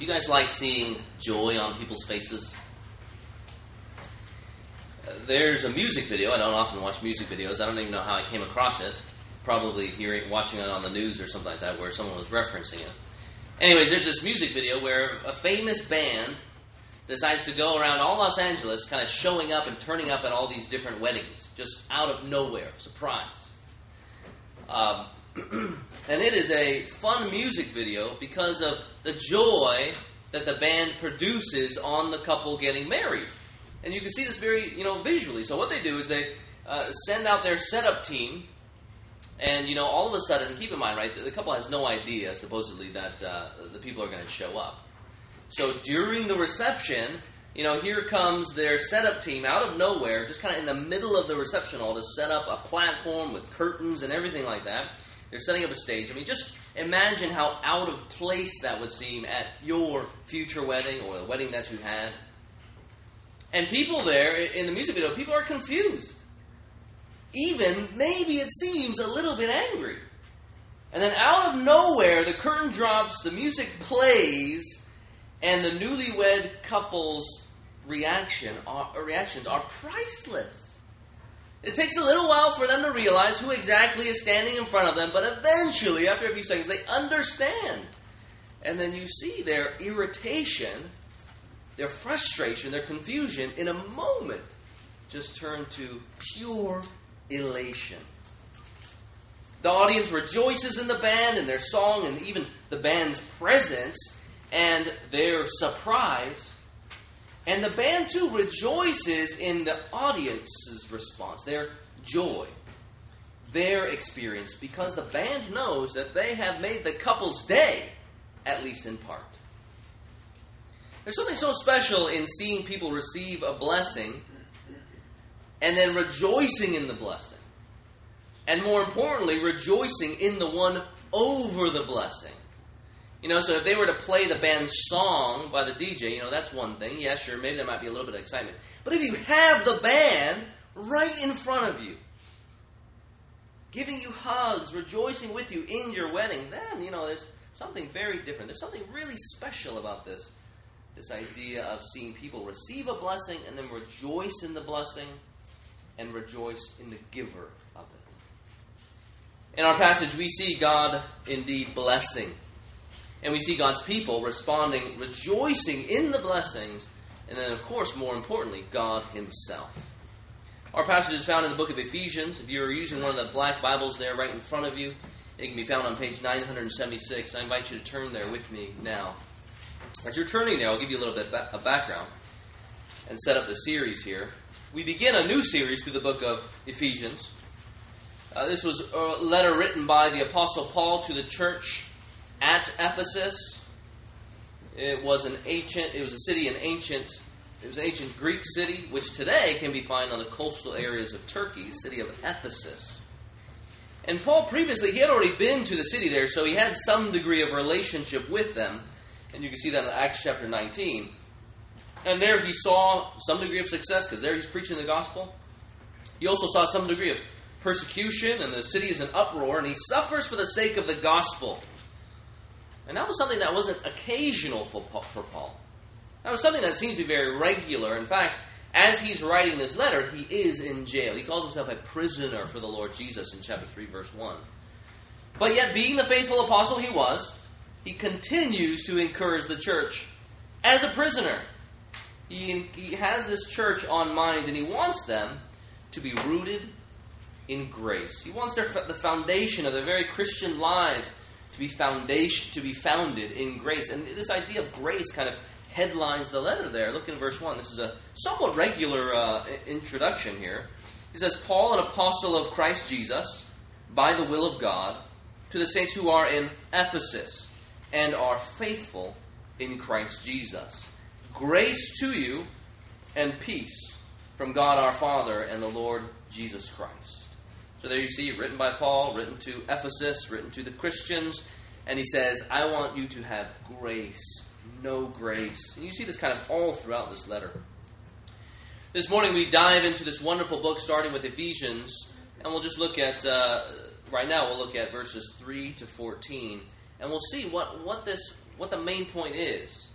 You guys like seeing joy on people's faces? There's a music video. I don't often watch music videos. I don't even know how I came across it. Probably hearing, watching it on the news or something like that, where someone was referencing it. Anyways, there's this music video where a famous band decides to go around all Los Angeles, kind of showing up and turning up at all these different weddings, just out of nowhere, surprise. Um, and it is a fun music video because of the joy that the band produces on the couple getting married. And you can see this very, you know, visually. So what they do is they uh, send out their setup team, and you know, all of a sudden, keep in mind, right, the, the couple has no idea, supposedly, that uh, the people are going to show up. So during the reception, you know, here comes their setup team out of nowhere, just kind of in the middle of the reception hall to set up a platform with curtains and everything like that. They're setting up a stage. I mean, just imagine how out of place that would seem at your future wedding or the wedding that you had. And people there in the music video, people are confused. Even maybe it seems a little bit angry. And then out of nowhere, the curtain drops, the music plays, and the newlywed couple's reaction are, uh, reactions are priceless. It takes a little while for them to realize who exactly is standing in front of them, but eventually, after a few seconds, they understand. And then you see their irritation, their frustration, their confusion in a moment just turn to pure elation. The audience rejoices in the band and their song and even the band's presence and their surprise. And the band too rejoices in the audience's response, their joy, their experience, because the band knows that they have made the couple's day, at least in part. There's something so special in seeing people receive a blessing and then rejoicing in the blessing. And more importantly, rejoicing in the one over the blessing. You know, so if they were to play the band's song by the DJ, you know, that's one thing. Yeah, sure, maybe there might be a little bit of excitement. But if you have the band right in front of you, giving you hugs, rejoicing with you in your wedding, then, you know, there's something very different. There's something really special about this. This idea of seeing people receive a blessing and then rejoice in the blessing and rejoice in the giver of it. In our passage, we see God indeed blessing. And we see God's people responding, rejoicing in the blessings, and then, of course, more importantly, God Himself. Our passage is found in the book of Ephesians. If you're using one of the black Bibles there right in front of you, it can be found on page 976. I invite you to turn there with me now. As you're turning there, I'll give you a little bit of background and set up the series here. We begin a new series through the book of Ephesians. Uh, this was a letter written by the Apostle Paul to the church at Ephesus. It was an ancient, it was a city in ancient, it was an ancient Greek city, which today can be found on the coastal areas of Turkey, city of Ephesus. And Paul previously, he had already been to the city there, so he had some degree of relationship with them. And you can see that in Acts chapter 19. And there he saw some degree of success, because there he's preaching the gospel. He also saw some degree of persecution, and the city is in uproar, and he suffers for the sake of the gospel. And that was something that wasn't occasional for Paul. That was something that seems to be very regular. In fact, as he's writing this letter, he is in jail. He calls himself a prisoner for the Lord Jesus in chapter 3, verse 1. But yet, being the faithful apostle he was, he continues to encourage the church as a prisoner. He, he has this church on mind, and he wants them to be rooted in grace. He wants their, the foundation of their very Christian lives to be foundation to be founded in grace. And this idea of grace kind of headlines the letter there. Look in verse 1. This is a somewhat regular uh, introduction here. He says, Paul, an apostle of Christ Jesus, by the will of God, to the saints who are in Ephesus and are faithful in Christ Jesus. Grace to you and peace from God our Father and the Lord Jesus Christ. So there you see, written by Paul, written to Ephesus, written to the Christians, and he says, I want you to have grace, no grace. And you see this kind of all throughout this letter. This morning we dive into this wonderful book starting with Ephesians, and we'll just look at, uh, right now we'll look at verses 3 to 14, and we'll see what, what, this, what the main point is.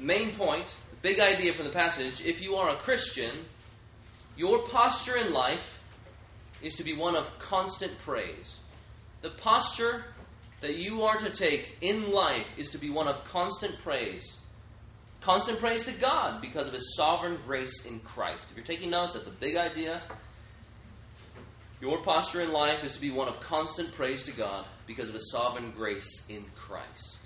main point, big idea from the passage if you are a Christian, your posture in life is to be one of constant praise. The posture that you are to take in life is to be one of constant praise. Constant praise to God because of His sovereign grace in Christ. If you're taking notes, that's the big idea. Your posture in life is to be one of constant praise to God because of His sovereign grace in Christ.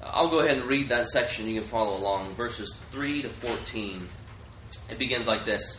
Uh, I'll go ahead and read that section. You can follow along. Verses 3 to 14. It begins like this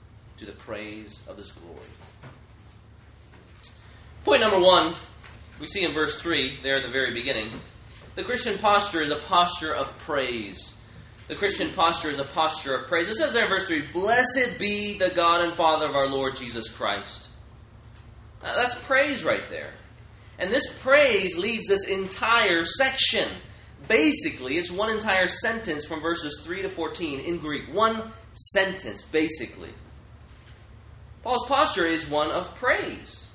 to the praise of his glory. Point number one, we see in verse 3, there at the very beginning. The Christian posture is a posture of praise. The Christian posture is a posture of praise. It says there in verse 3 Blessed be the God and Father of our Lord Jesus Christ. Now, that's praise right there. And this praise leads this entire section. Basically, it's one entire sentence from verses 3 to 14 in Greek. One sentence, basically. Paul's posture is one of praise.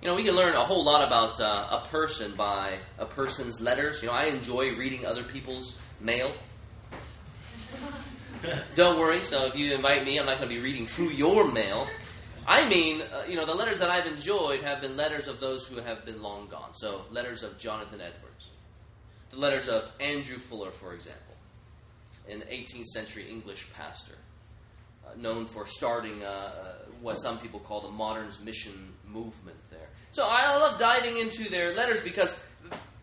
You know, we can learn a whole lot about uh, a person by a person's letters. You know, I enjoy reading other people's mail. Don't worry. So if you invite me, I'm not going to be reading through your mail. I mean, uh, you know, the letters that I've enjoyed have been letters of those who have been long gone. So letters of Jonathan Edwards, the letters of Andrew Fuller, for example, an 18th century English pastor known for starting uh, uh, what some people call the moderns mission movement there. So I love diving into their letters because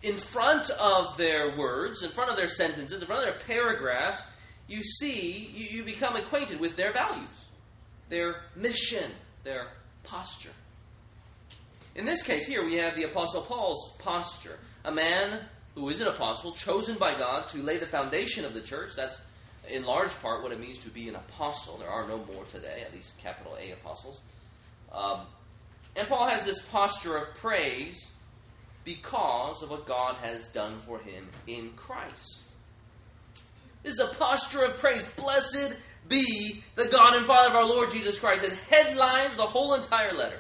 in front of their words, in front of their sentences, in front of their paragraphs, you see, you, you become acquainted with their values, their mission, their posture. In this case here, we have the Apostle Paul's posture. A man who is an apostle, chosen by God to lay the foundation of the church. That's in large part what it means to be an apostle. There are no more today, at least capital A apostles. Um, and Paul has this posture of praise because of what God has done for him in Christ. This is a posture of praise. Blessed be the God and Father of our Lord Jesus Christ. It headlines the whole entire letter.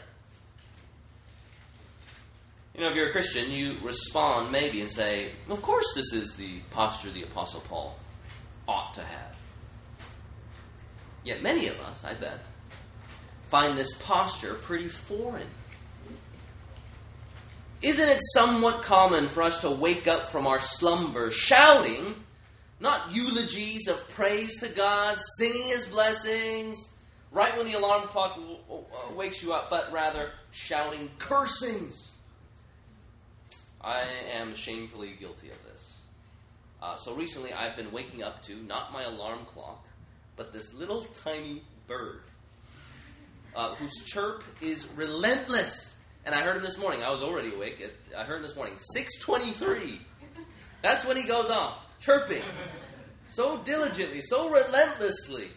You know, if you're a Christian, you respond maybe and say, Of course, this is the posture of the Apostle Paul ought to have. Yet many of us, I bet, find this posture pretty foreign. Isn't it somewhat common for us to wake up from our slumber shouting, not eulogies of praise to God, singing His blessings, right when the alarm clock w- w- uh, wakes you up, but rather shouting cursings? I am shamefully guilty of this. Uh, so recently I've been waking up to not my alarm clock, but this little tiny bird uh, whose chirp is relentless. And I heard him this morning. I was already awake. I heard him this morning. 6:23. That's when he goes off, chirping so diligently, so relentlessly.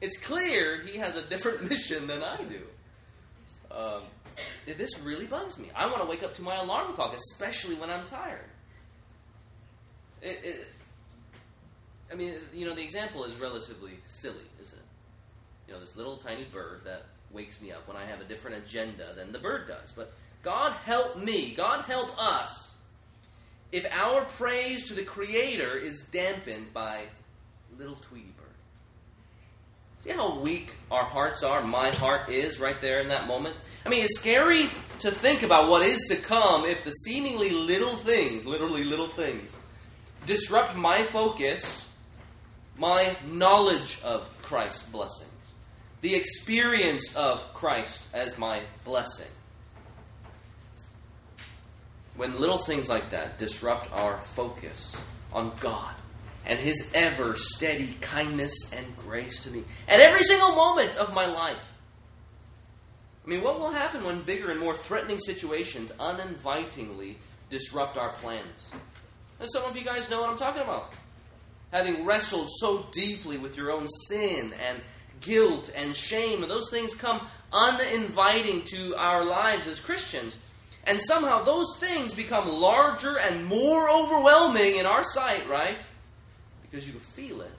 It's clear he has a different mission than I do. Um, this really bugs me. I want to wake up to my alarm clock, especially when I'm tired. It, it, I mean, you know, the example is relatively silly, isn't it? You know, this little tiny bird that wakes me up when I have a different agenda than the bird does. But God help me, God help us, if our praise to the Creator is dampened by little Tweety Bird. See how weak our hearts are, my heart is right there in that moment? I mean, it's scary to think about what is to come if the seemingly little things, literally little things, disrupt my focus, my knowledge of Christ's blessings, the experience of Christ as my blessing. When little things like that disrupt our focus on God and His ever steady kindness and grace to me at every single moment of my life. I mean, what will happen when bigger and more threatening situations uninvitingly disrupt our plans? And some of you guys know what I'm talking about. Having wrestled so deeply with your own sin and guilt and shame, and those things come uninviting to our lives as Christians. And somehow those things become larger and more overwhelming in our sight, right? because you feel it.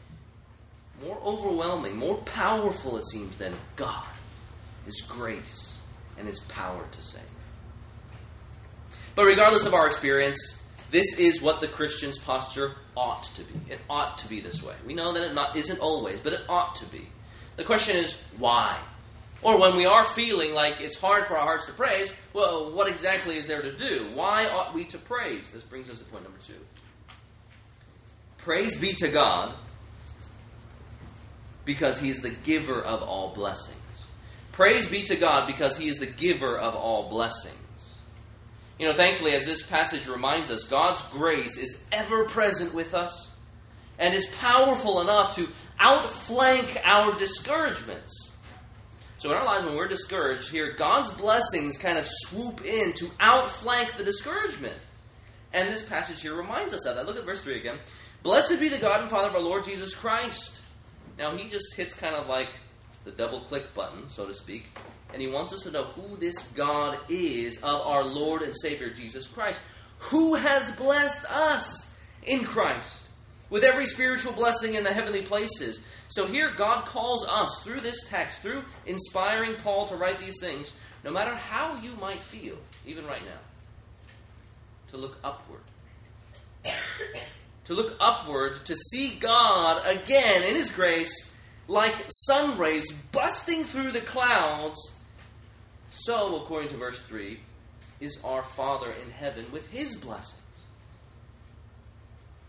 More overwhelming, more powerful, it seems, than God, His grace, and His power to save. But regardless of our experience, this is what the Christian's posture ought to be. It ought to be this way. We know that it not, isn't always, but it ought to be. The question is, why? Or when we are feeling like it's hard for our hearts to praise, well, what exactly is there to do? Why ought we to praise? This brings us to point number two. Praise be to God because He is the giver of all blessings. Praise be to God because He is the giver of all blessings. You know, thankfully, as this passage reminds us, God's grace is ever present with us and is powerful enough to outflank our discouragements. So, in our lives, when we're discouraged, here, God's blessings kind of swoop in to outflank the discouragement. And this passage here reminds us of that. Look at verse 3 again. Blessed be the God and Father of our Lord Jesus Christ. Now, he just hits kind of like the double click button, so to speak, and he wants us to know who this God is of our Lord and Savior Jesus Christ, who has blessed us in Christ with every spiritual blessing in the heavenly places. So here, God calls us through this text, through inspiring Paul to write these things, no matter how you might feel, even right now, to look upward to look upward, to see God again in His grace, like sun rays busting through the clouds. So, according to verse 3, is our Father in heaven with His blessings.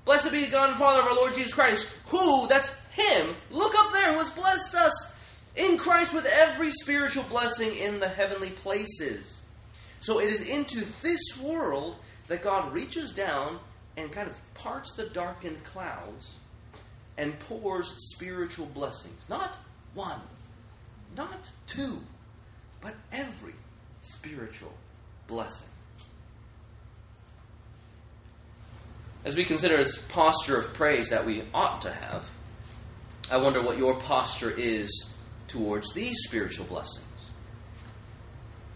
Blessed be the God and Father of our Lord Jesus Christ, who, that's Him, look up there, who has blessed us in Christ with every spiritual blessing in the heavenly places. So it is into this world that God reaches down and kind of parts the darkened clouds and pours spiritual blessings. Not one, not two, but every spiritual blessing. As we consider this posture of praise that we ought to have, I wonder what your posture is towards these spiritual blessings.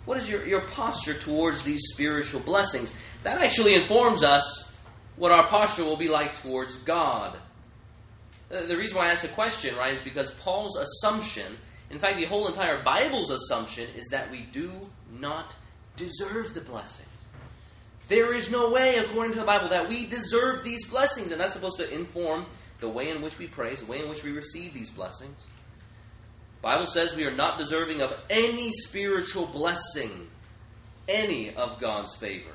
What is your, your posture towards these spiritual blessings? That actually informs us what our posture will be like towards God. Uh, the reason why I ask the question, right, is because Paul's assumption, in fact, the whole entire Bible's assumption, is that we do not deserve the blessing. There is no way, according to the Bible, that we deserve these blessings, and that's supposed to inform the way in which we praise, the way in which we receive these blessings. The Bible says we are not deserving of any spiritual blessing, any of God's favor.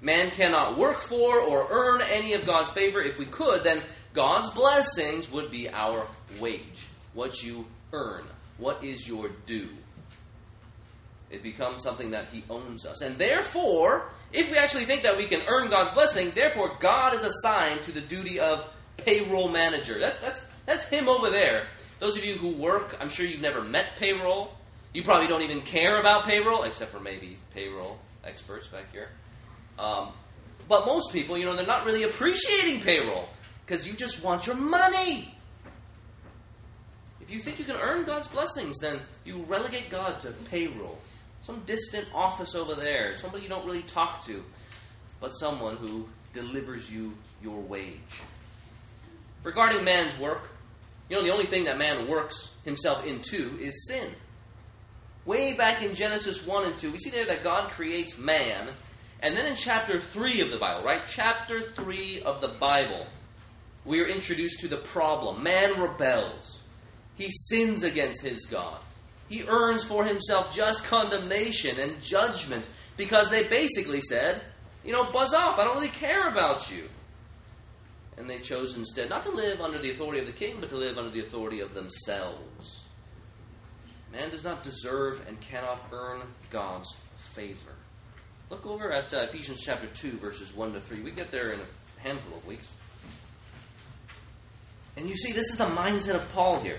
Man cannot work for or earn any of God's favor. If we could, then God's blessings would be our wage, what you earn, what is your due. It becomes something that He owns us. And therefore, if we actually think that we can earn God's blessing, therefore God is assigned to the duty of payroll manager. That's, that's, that's Him over there. Those of you who work, I'm sure you've never met payroll. You probably don't even care about payroll, except for maybe payroll experts back here. Um, but most people, you know, they're not really appreciating payroll because you just want your money. If you think you can earn God's blessings, then you relegate God to payroll. Some distant office over there, somebody you don't really talk to, but someone who delivers you your wage. Regarding man's work, You know, the only thing that man works himself into is sin. Way back in Genesis 1 and 2, we see there that God creates man. And then in chapter 3 of the Bible, right? Chapter 3 of the Bible, we are introduced to the problem. Man rebels, he sins against his God. He earns for himself just condemnation and judgment because they basically said, you know, buzz off, I don't really care about you. And they chose instead not to live under the authority of the king, but to live under the authority of themselves. Man does not deserve and cannot earn God's favor. Look over at uh, Ephesians chapter 2, verses 1 to 3. We get there in a handful of weeks. And you see, this is the mindset of Paul here.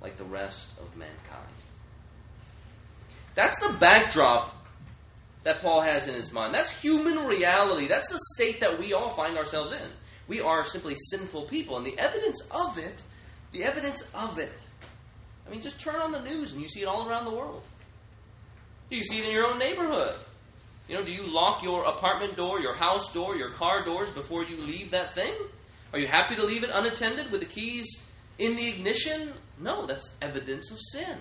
like the rest of mankind. That's the backdrop that Paul has in his mind. That's human reality. That's the state that we all find ourselves in. We are simply sinful people. And the evidence of it, the evidence of it, I mean, just turn on the news and you see it all around the world. You see it in your own neighborhood. You know, do you lock your apartment door, your house door, your car doors before you leave that thing? Are you happy to leave it unattended with the keys in the ignition? No, that's evidence of sin.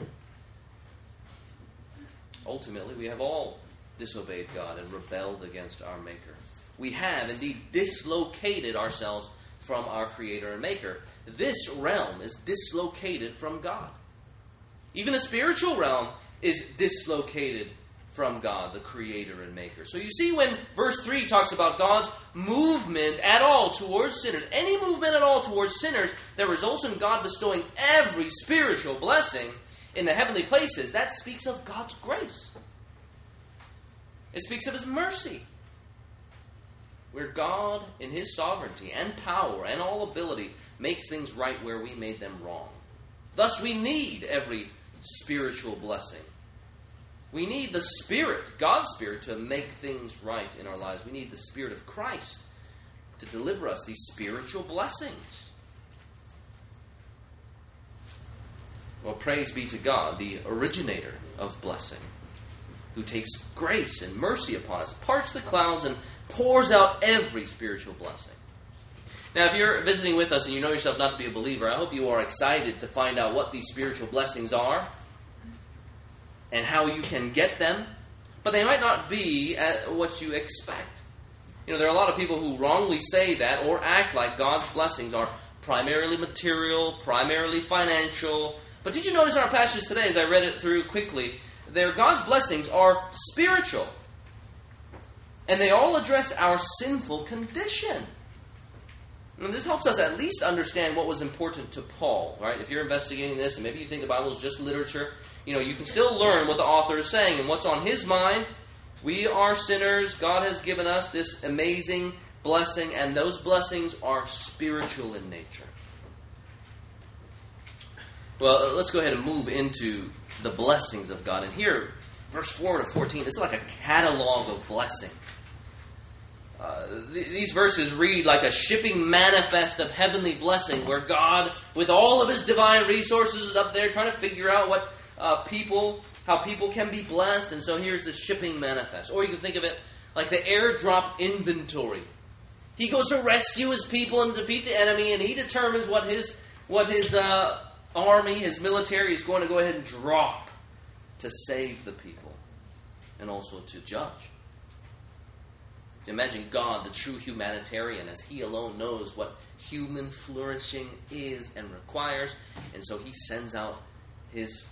Ultimately, we have all disobeyed God and rebelled against our Maker. We have indeed dislocated ourselves from our Creator and Maker. This realm is dislocated from God. Even the spiritual realm is dislocated from God, the Creator and Maker. So you see, when verse 3 talks about God's movement at all towards sinners, any movement at all towards sinners that results in God bestowing every spiritual blessing in the heavenly places, that speaks of God's grace. It speaks of His mercy. Where God, in His sovereignty and power and all ability, makes things right where we made them wrong. Thus, we need every spiritual blessing. We need the Spirit, God's Spirit, to make things right in our lives. We need the Spirit of Christ to deliver us these spiritual blessings. Well, praise be to God, the originator of blessing who takes grace and mercy upon us, parts the clouds, and pours out every spiritual blessing. Now, if you're visiting with us and you know yourself not to be a believer, I hope you are excited to find out what these spiritual blessings are and how you can get them. But they might not be what you expect. You know, there are a lot of people who wrongly say that or act like God's blessings are primarily material, primarily financial. But did you notice in our passage today, as I read it through quickly, their God's blessings are spiritual. And they all address our sinful condition. And this helps us at least understand what was important to Paul, right? If you're investigating this and maybe you think the Bible is just literature, you know, you can still learn what the author is saying and what's on his mind. We are sinners. God has given us this amazing blessing, and those blessings are spiritual in nature. Well, let's go ahead and move into the blessings of God. And here, verse 4 to 14, this is like a catalog of blessing. Uh, th- these verses read like a shipping manifest of heavenly blessing, where God, with all of His divine resources, is up there trying to figure out what uh, people, how people can be blessed. And so here's the shipping manifest. Or you can think of it like the airdrop inventory. He goes to rescue his people and defeat the enemy, and he determines what his what his uh, army, his military is going to go ahead and drop to save the people and also to judge. Imagine God, the true humanitarian, as He alone knows what human flourishing is and requires, and so He sends out His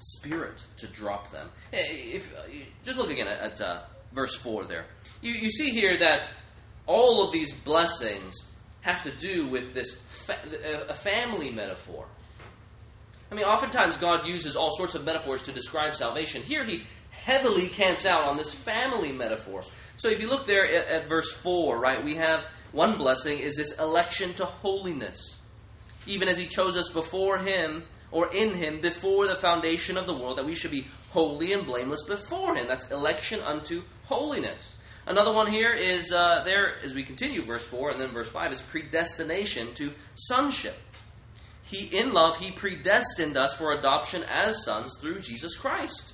Spirit to drop them. If uh, just look again at, uh, verse four, there you, you see here that all of these blessings have to do with this fa- a family metaphor. I mean, oftentimes God uses all sorts of metaphors to describe salvation. Here he heavily camps out on this family metaphor. So if you look there at, at verse 4, right, we have one blessing is this election to holiness. Even as he chose us before him or in him before the foundation of the world, that we should be holy and blameless before him. That's election unto holiness. Another one here is uh, there, as we continue, verse 4 and then verse 5, is predestination to sonship. He, in love, he predestined us for adoption as sons through Jesus Christ.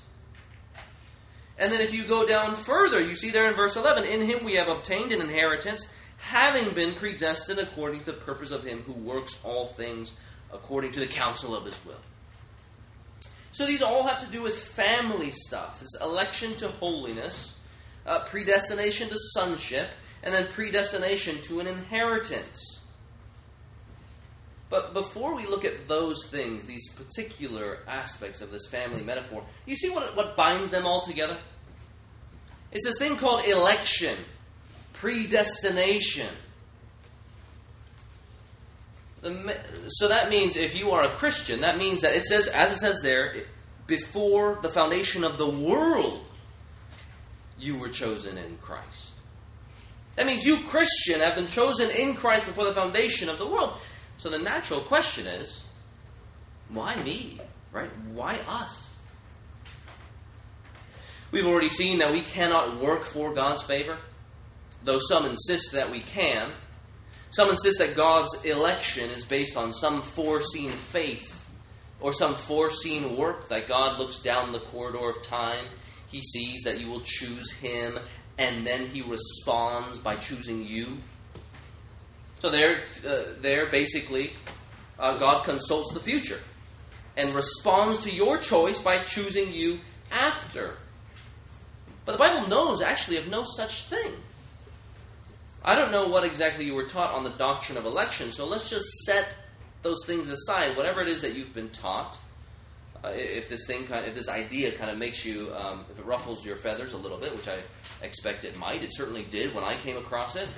And then if you go down further, you see there in verse 11, in him we have obtained an inheritance, having been predestined according to the purpose of him who works all things according to the counsel of his will. So these all have to do with family stuff. This election to holiness, uh, predestination to sonship, and then predestination to an inheritance. But before we look at those things, these particular aspects of this family metaphor, you see what, what binds them all together? It's this thing called election, predestination. So that means if you are a Christian, that means that it says, as it says there, before the foundation of the world, you were chosen in Christ. That means you, Christian, have been chosen in Christ before the foundation of the world. So the natural question is, why me? Right? Why us? We've already seen that we cannot work for God's favor, though some insist that we can. Some insist that God's election is based on some foreseen faith or some foreseen work that God looks down the corridor of time. He sees that you will choose Him, and then He responds by choosing you. So there, uh, there basically, uh, God consults the future and responds to your choice by choosing you after. But the Bible knows actually of no such thing. I don't know what exactly you were taught on the doctrine of election, so let's just set those things aside. Whatever it is that you've been taught, uh, if this thing, kind of, if this idea kind of makes you, um, if it ruffles your feathers a little bit, which I expect it might, it certainly did when I came across it.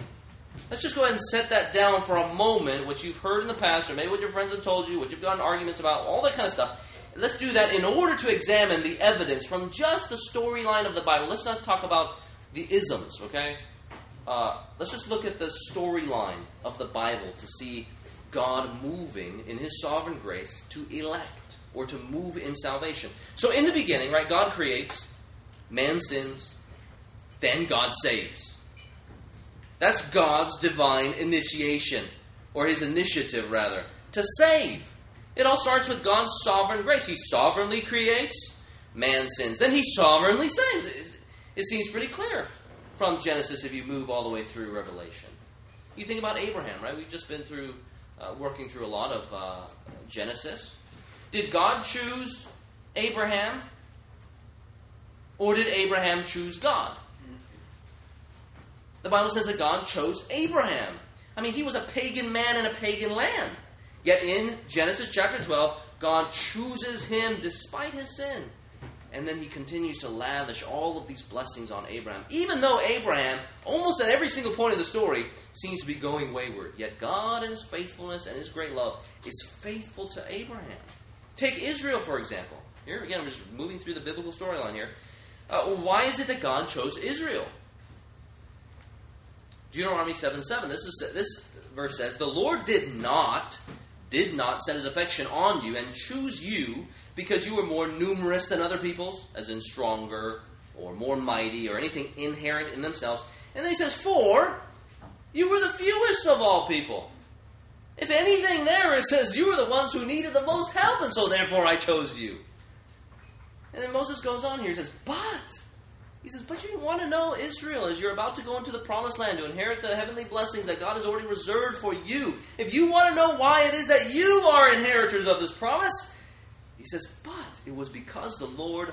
Let's just go ahead and set that down for a moment, what you've heard in the past, or maybe what your friends have told you, what you've gotten arguments about, all that kind of stuff. Let's do that in order to examine the evidence from just the storyline of the Bible. Let's not talk about the isms, okay? Uh, let's just look at the storyline of the Bible to see God moving in His sovereign grace to elect or to move in salvation. So, in the beginning, right, God creates, man sins, then God saves. That's God's divine initiation, or his initiative, rather, to save. It all starts with God's sovereign grace. He sovereignly creates, man sins. Then he sovereignly saves. It seems pretty clear from Genesis if you move all the way through Revelation. You think about Abraham, right? We've just been through, uh, working through a lot of uh, Genesis. Did God choose Abraham? Or did Abraham choose God? The Bible says that God chose Abraham. I mean, he was a pagan man in a pagan land. Yet in Genesis chapter 12, God chooses him despite his sin. And then he continues to lavish all of these blessings on Abraham. Even though Abraham, almost at every single point in the story, seems to be going wayward. Yet God, in his faithfulness and his great love, is faithful to Abraham. Take Israel, for example. Here again, I'm just moving through the biblical storyline here. Uh, why is it that God chose Israel? Deuteronomy 7 7. This, is, this verse says, The Lord did not, did not set his affection on you and choose you because you were more numerous than other peoples, as in stronger or more mighty or anything inherent in themselves. And then he says, For you were the fewest of all people. If anything, there it says you were the ones who needed the most help, and so therefore I chose you. And then Moses goes on here. He says, But he says, But you want to know Israel as you're about to go into the promised land to inherit the heavenly blessings that God has already reserved for you. If you want to know why it is that you are inheritors of this promise, he says, But it was because the Lord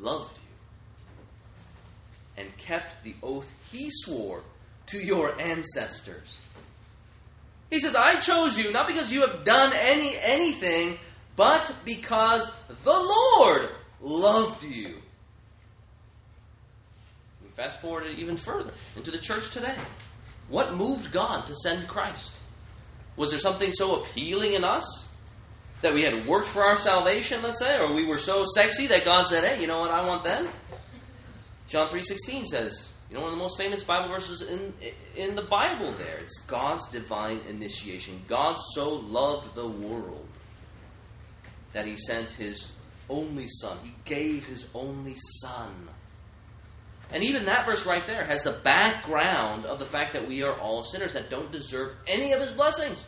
loved you and kept the oath he swore to your ancestors. He says, I chose you not because you have done any anything, but because the Lord loved you We Fast forward it even further into the church today. What moved God to send Christ? Was there something so appealing in us that we had worked for our salvation, let's say, or we were so sexy that God said, "Hey, you know what? I want them." John 3:16 says, you know, one of the most famous Bible verses in in the Bible there. It's God's divine initiation. God so loved the world that he sent his only son. He gave his only son. And even that verse right there has the background of the fact that we are all sinners that don't deserve any of his blessings.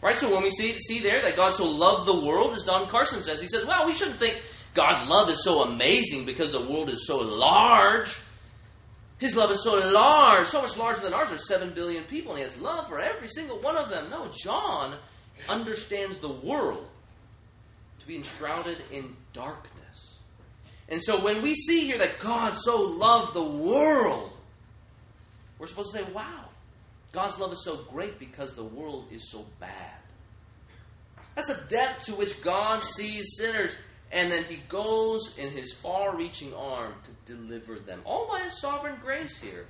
Right? So when we see, see there that God so loved the world, as Don Carson says, he says, well, we shouldn't think God's love is so amazing because the world is so large. His love is so large, so much larger than ours. There's 7 billion people, and he has love for every single one of them. No, John understands the world to be enshrouded in darkness. And so when we see here that God so loved the world, we're supposed to say, wow, God's love is so great because the world is so bad. That's the depth to which God sees sinners. And then he goes in his far reaching arm to deliver them. All by his sovereign grace here.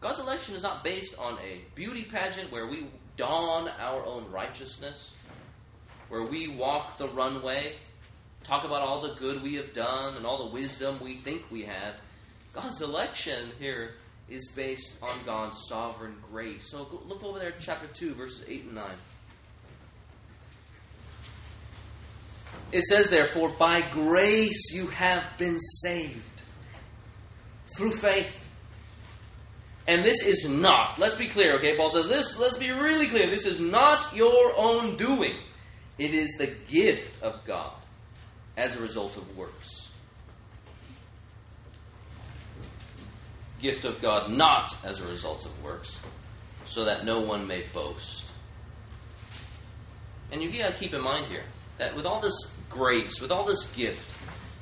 God's election is not based on a beauty pageant where we don our own righteousness, where we walk the runway, talk about all the good we have done and all the wisdom we think we have. God's election here is based on God's sovereign grace. So look over there, chapter 2, verses 8 and 9. It says, therefore, by grace you have been saved through faith. And this is not, let's be clear, okay? Paul says this, let's be really clear. This is not your own doing, it is the gift of God as a result of works. Gift of God not as a result of works, so that no one may boast. And you got to keep in mind here that with all this grace, with all this gift,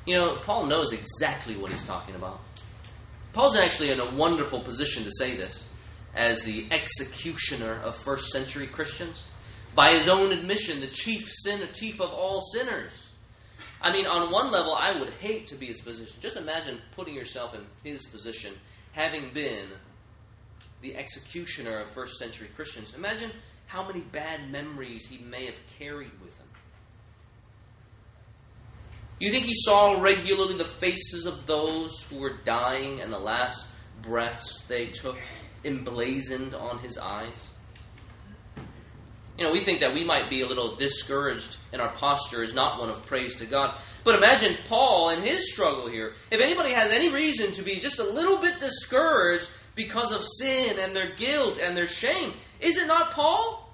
you know, Paul knows exactly what he's talking about. Paul's actually in a wonderful position to say this as the executioner of first century Christians. By his own admission, the chief sinner, chief of all sinners. I mean, on one level, I would hate to be his position. Just imagine putting yourself in his position, having been the executioner of first century Christians. Imagine how many bad memories he may have carried with him. You think he saw regularly the faces of those who were dying and the last breaths they took emblazoned on his eyes? You know, we think that we might be a little discouraged and our posture is not one of praise to God. But imagine Paul and his struggle here. If anybody has any reason to be just a little bit discouraged because of sin and their guilt and their shame, is it not Paul?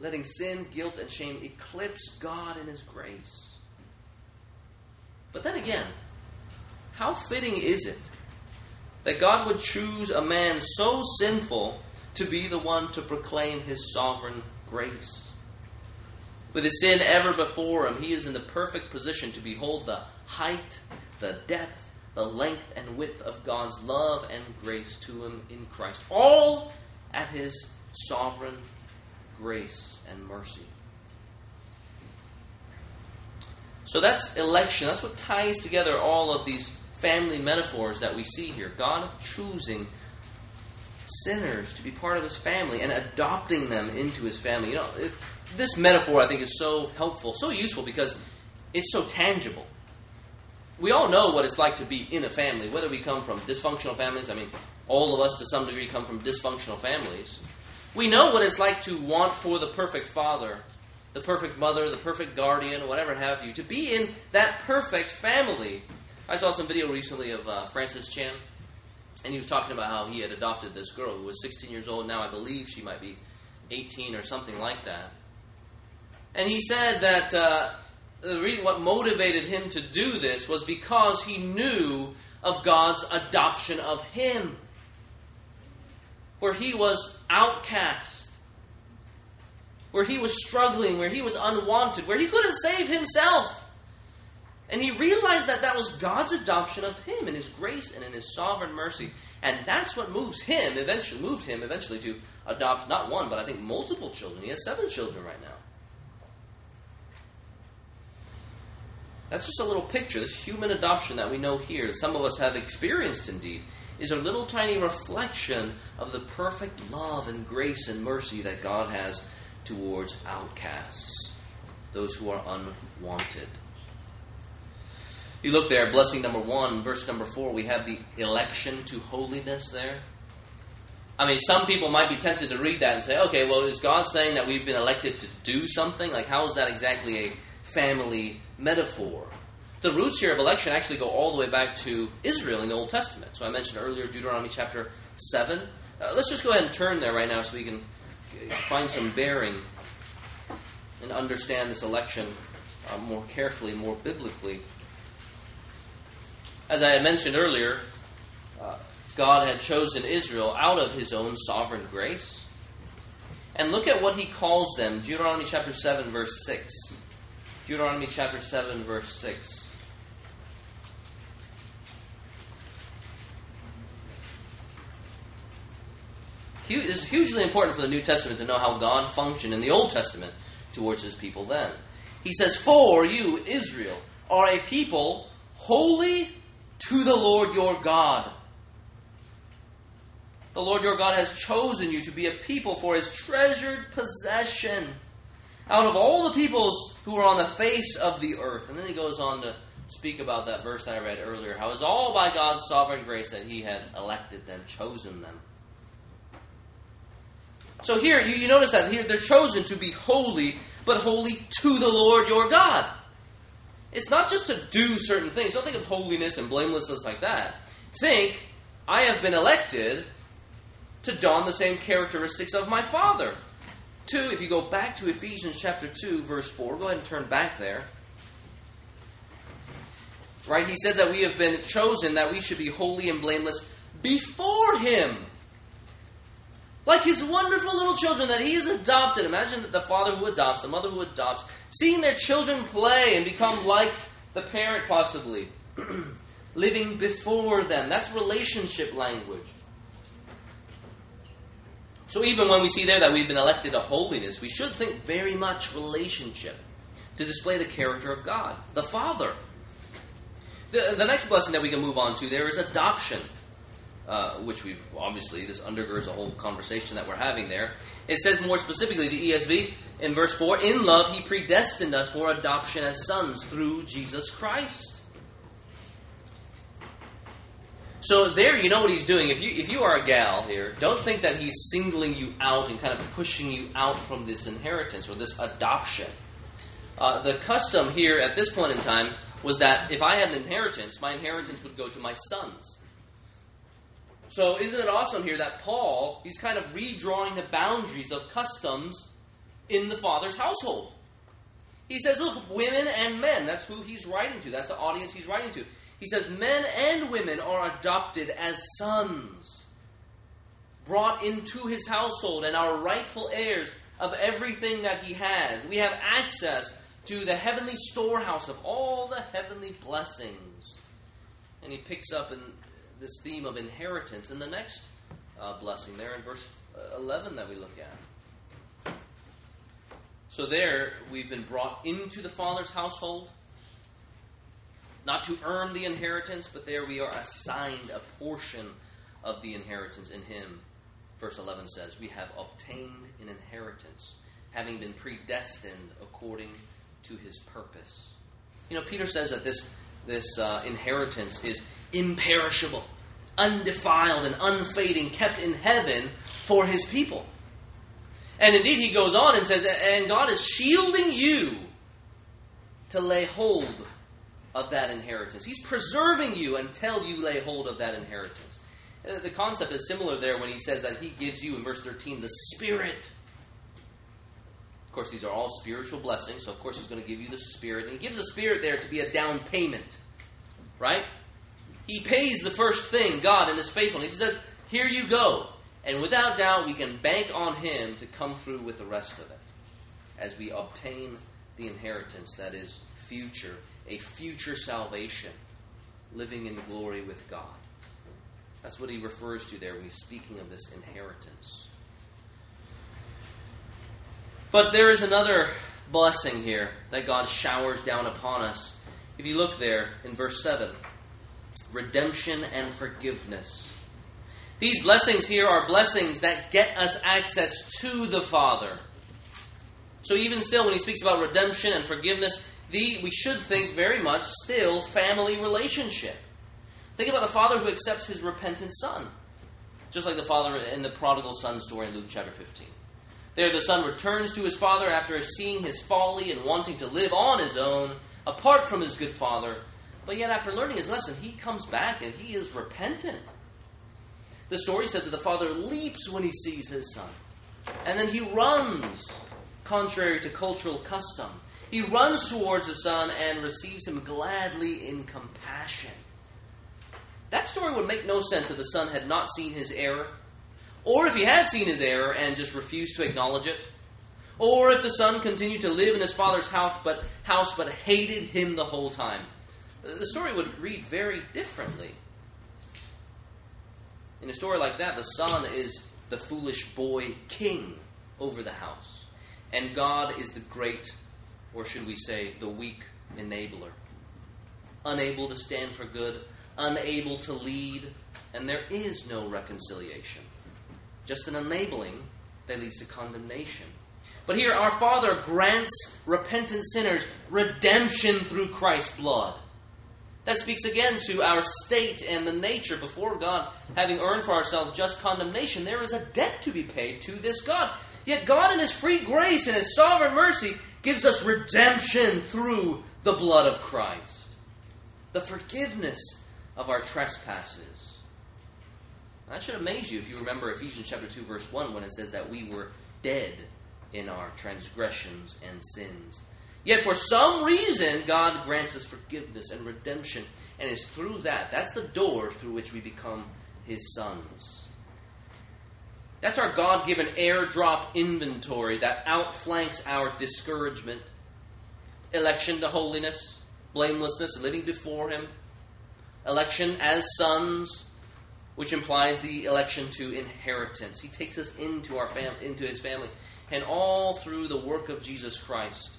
Letting sin, guilt, and shame eclipse God in his grace. But then again, how fitting is it that God would choose a man so sinful to be the one to proclaim his sovereign grace. With his sin ever before him, he is in the perfect position to behold the height, the depth, the length, and width of God's love and grace to him in Christ, all at his sovereign grace and mercy. So that's election. That's what ties together all of these family metaphors that we see here. God choosing sinners to be part of his family and adopting them into his family. You know, if, this metaphor I think is so helpful, so useful because it's so tangible. We all know what it's like to be in a family, whether we come from dysfunctional families. I mean, all of us to some degree come from dysfunctional families. We know what it's like to want for the perfect father, the perfect mother, the perfect guardian, whatever have you, to be in that perfect family. I saw some video recently of uh, Francis Chan and he was talking about how he had adopted this girl who was 16 years old. Now I believe she might be 18 or something like that. And he said that uh, the reason what motivated him to do this was because he knew of God's adoption of him, where he was outcast, where he was struggling, where he was unwanted, where he couldn't save himself. And he realized that that was God's adoption of him in his grace and in his sovereign mercy. And that's what moves him, eventually moved him eventually to adopt not one, but I think multiple children. He has seven children right now. That's just a little picture. This human adoption that we know here, that some of us have experienced indeed, is a little tiny reflection of the perfect love and grace and mercy that God has towards outcasts, those who are unwanted. You look there, blessing number one, verse number four, we have the election to holiness there. I mean, some people might be tempted to read that and say, okay, well, is God saying that we've been elected to do something? Like, how is that exactly a family metaphor? The roots here of election actually go all the way back to Israel in the Old Testament. So I mentioned earlier Deuteronomy chapter 7. Uh, let's just go ahead and turn there right now so we can find some bearing and understand this election uh, more carefully, more biblically. As I had mentioned earlier, uh, God had chosen Israel out of his own sovereign grace. And look at what he calls them Deuteronomy chapter 7, verse 6. Deuteronomy chapter 7, verse 6. It's hugely important for the New Testament to know how God functioned in the Old Testament towards his people then. He says, For you, Israel, are a people holy to the Lord your God. The Lord your God has chosen you to be a people for his treasured possession out of all the peoples who are on the face of the earth. And then he goes on to speak about that verse that I read earlier how it's all by God's sovereign grace that he had elected them, chosen them. So here, you, you notice that here they're chosen to be holy, but holy to the Lord your God. It's not just to do certain things. Don't think of holiness and blamelessness like that. Think, I have been elected to don the same characteristics of my Father. Two, if you go back to Ephesians chapter 2, verse 4, go ahead and turn back there. Right? He said that we have been chosen that we should be holy and blameless before Him. Like his wonderful little children that he has adopted. Imagine that the father who adopts, the mother who adopts, seeing their children play and become like the parent possibly, living before them. That's relationship language. So even when we see there that we've been elected to holiness, we should think very much relationship to display the character of God, the Father. The, the next blessing that we can move on to there is adoption. Uh, which we've obviously, this undergirds a whole conversation that we're having there. It says more specifically, the ESV, in verse 4 In love, he predestined us for adoption as sons through Jesus Christ. So there, you know what he's doing. If you if you are a gal here, don't think that he's singling you out and kind of pushing you out from this inheritance or this adoption. Uh, the custom here at this point in time was that if I had an inheritance, my inheritance would go to my sons. So, isn't it awesome here that Paul, he's kind of redrawing the boundaries of customs in the father's household? He says, look, women and men, that's who he's writing to, that's the audience he's writing to. He says, men and women are adopted as sons, brought into his household, and are rightful heirs of everything that he has. We have access to the heavenly storehouse of all the heavenly blessings. And he picks up in this theme of inheritance in the next uh, blessing there in verse uh, 11 that we look at. So there, we've been brought into the Father's household, not to earn the inheritance, but there we are assigned a portion of the inheritance in Him. Verse 11 says, We have obtained an inheritance, having been predestined according to His purpose. You know, Peter says that this, this uh, inheritance is imperishable, undefiled, and unfading, kept in heaven for his people. And indeed, he goes on and says, and God is shielding you to lay hold of that inheritance. He's preserving you until you lay hold of that inheritance. Uh, the concept is similar there when he says that he gives you, in verse 13, the Spirit. Course, these are all spiritual blessings, so of course he's going to give you the Spirit. And he gives the Spirit there to be a down payment, right? He pays the first thing, God and His faithfulness. He says, Here you go. And without doubt, we can bank on Him to come through with the rest of it as we obtain the inheritance that is future, a future salvation, living in glory with God. That's what he refers to there when he's speaking of this inheritance. But there is another blessing here that God showers down upon us. If you look there in verse 7, redemption, and forgiveness. These blessings here are blessings that get us access to the Father. So, even still, when he speaks about redemption and forgiveness, the, we should think very much still family relationship. Think about the father who accepts his repentant son. just like the father in the prodigal son story in Luke chapter 15. There, the son returns to his father after seeing his folly and wanting to live on his own, apart from his good father. But yet, after learning his lesson, he comes back and he is repentant. The story says that the father leaps when he sees his son, and then he runs, contrary to cultural custom. He runs towards the son and receives him gladly in compassion. That story would make no sense if the son had not seen his error, or if he had seen his error and just refused to acknowledge it, or if the son continued to live in his father's house but, house but hated him the whole time. The story would read very differently. In a story like that, the son is the foolish boy king over the house, and God is the great, or should we say, the weak enabler. Unable to stand for good, unable to lead, and there is no reconciliation. Just an enabling that leads to condemnation. But here, our Father grants repentant sinners redemption through Christ's blood. That speaks again to our state and the nature before God, having earned for ourselves just condemnation. There is a debt to be paid to this God. Yet God, in His free grace and His sovereign mercy, gives us redemption through the blood of Christ. The forgiveness of our trespasses. That should amaze you if you remember Ephesians chapter 2 verse 1 when it says that we were dead in our transgressions and sins. Yet for some reason God grants us forgiveness and redemption and it's through that that's the door through which we become his sons. That's our God-given airdrop inventory that outflanks our discouragement, election to holiness, blamelessness, living before him, election as sons, which implies the election to inheritance. He takes us into our fam- into his family, and all through the work of Jesus Christ,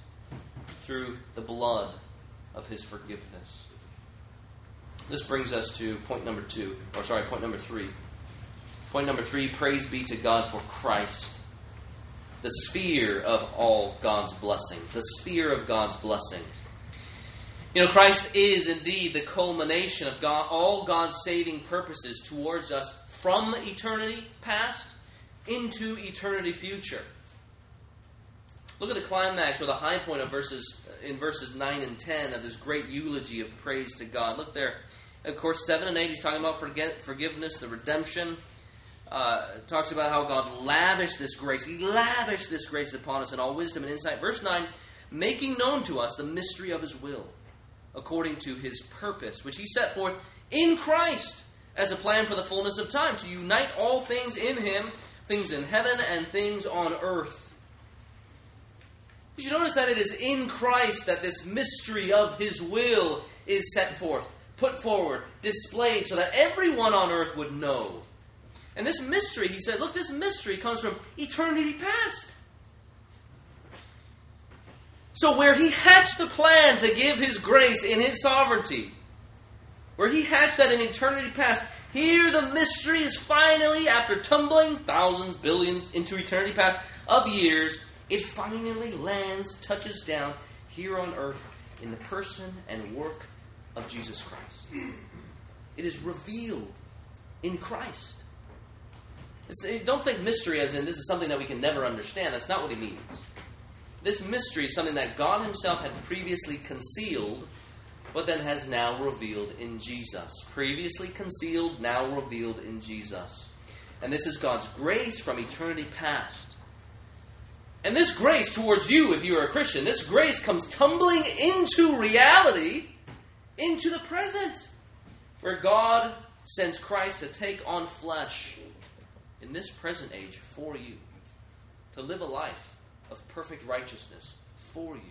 through the blood of his forgiveness. This brings us to point number two, or sorry, point number three. Point number three praise be to God for Christ, the sphere of all God's blessings, the sphere of God's blessings. You know, Christ is indeed the culmination of God, all God's saving purposes towards us from eternity past into eternity future. Look at the climax or the high point of verses in verses 9 and 10 of this great eulogy of praise to God. Look there. Of course, 7 and 8, he's talking about forgiveness, the redemption. Uh, talks about how God lavished this grace. He lavished this grace upon us in all wisdom and insight. Verse 9, making known to us the mystery of his will according to his purpose, which he set forth in Christ as a plan for the fullness of time, to unite all things in him, things in heaven and things on earth. Did you notice that it is in Christ that this mystery of his will is set forth, put forward, displayed, so that everyone on earth would know? And this mystery, he said, look, this mystery comes from eternity past. So, where he hatched the plan to give his grace in his sovereignty, where he hatched that in eternity past, here the mystery is finally, after tumbling thousands, billions into eternity past of years, it finally lands, touches down here on earth in the person and work of Jesus Christ. It is revealed in Christ. It's, don't think mystery as in this is something that we can never understand. That's not what he means. This mystery is something that God Himself had previously concealed, but then has now revealed in Jesus. Previously concealed, now revealed in Jesus. And this is God's grace from eternity past. And this grace towards you, if you are a Christian, this grace comes tumbling into reality, into the present, where God sends Christ to take on flesh in this present age for you, to live a life of perfect righteousness for you.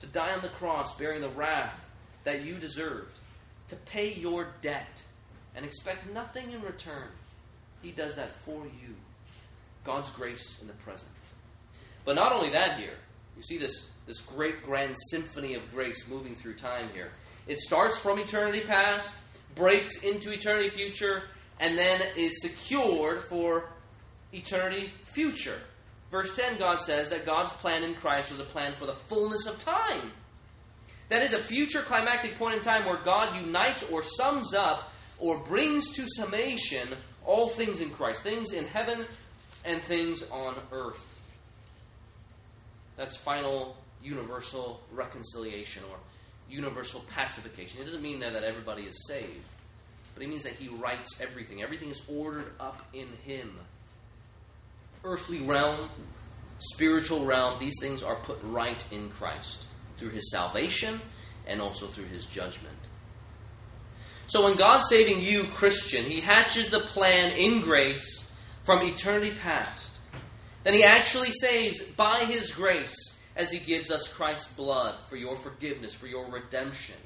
To die on the cross bearing the wrath that you deserved. To pay your debt and expect nothing in return. He does that for you. God's grace in the present. But not only that here, you see this, this great grand symphony of grace moving through time here. It starts from eternity past, breaks into eternity future, and then is secured for eternity future. Verse 10, God says that God's plan in Christ was a plan for the fullness of time. That is a future climactic point in time where God unites or sums up or brings to summation all things in Christ, things in heaven and things on earth. That's final universal reconciliation or universal pacification. It doesn't mean that, that everybody is saved, but it means that He rights everything. Everything is ordered up in Him. Earthly realm, spiritual realm, these things are put right in Christ through His salvation and also through His judgment. So when God's saving you, Christian, He hatches the plan in grace from eternity past. Then He actually saves by His grace as He gives us Christ's blood for your forgiveness, for your redemption.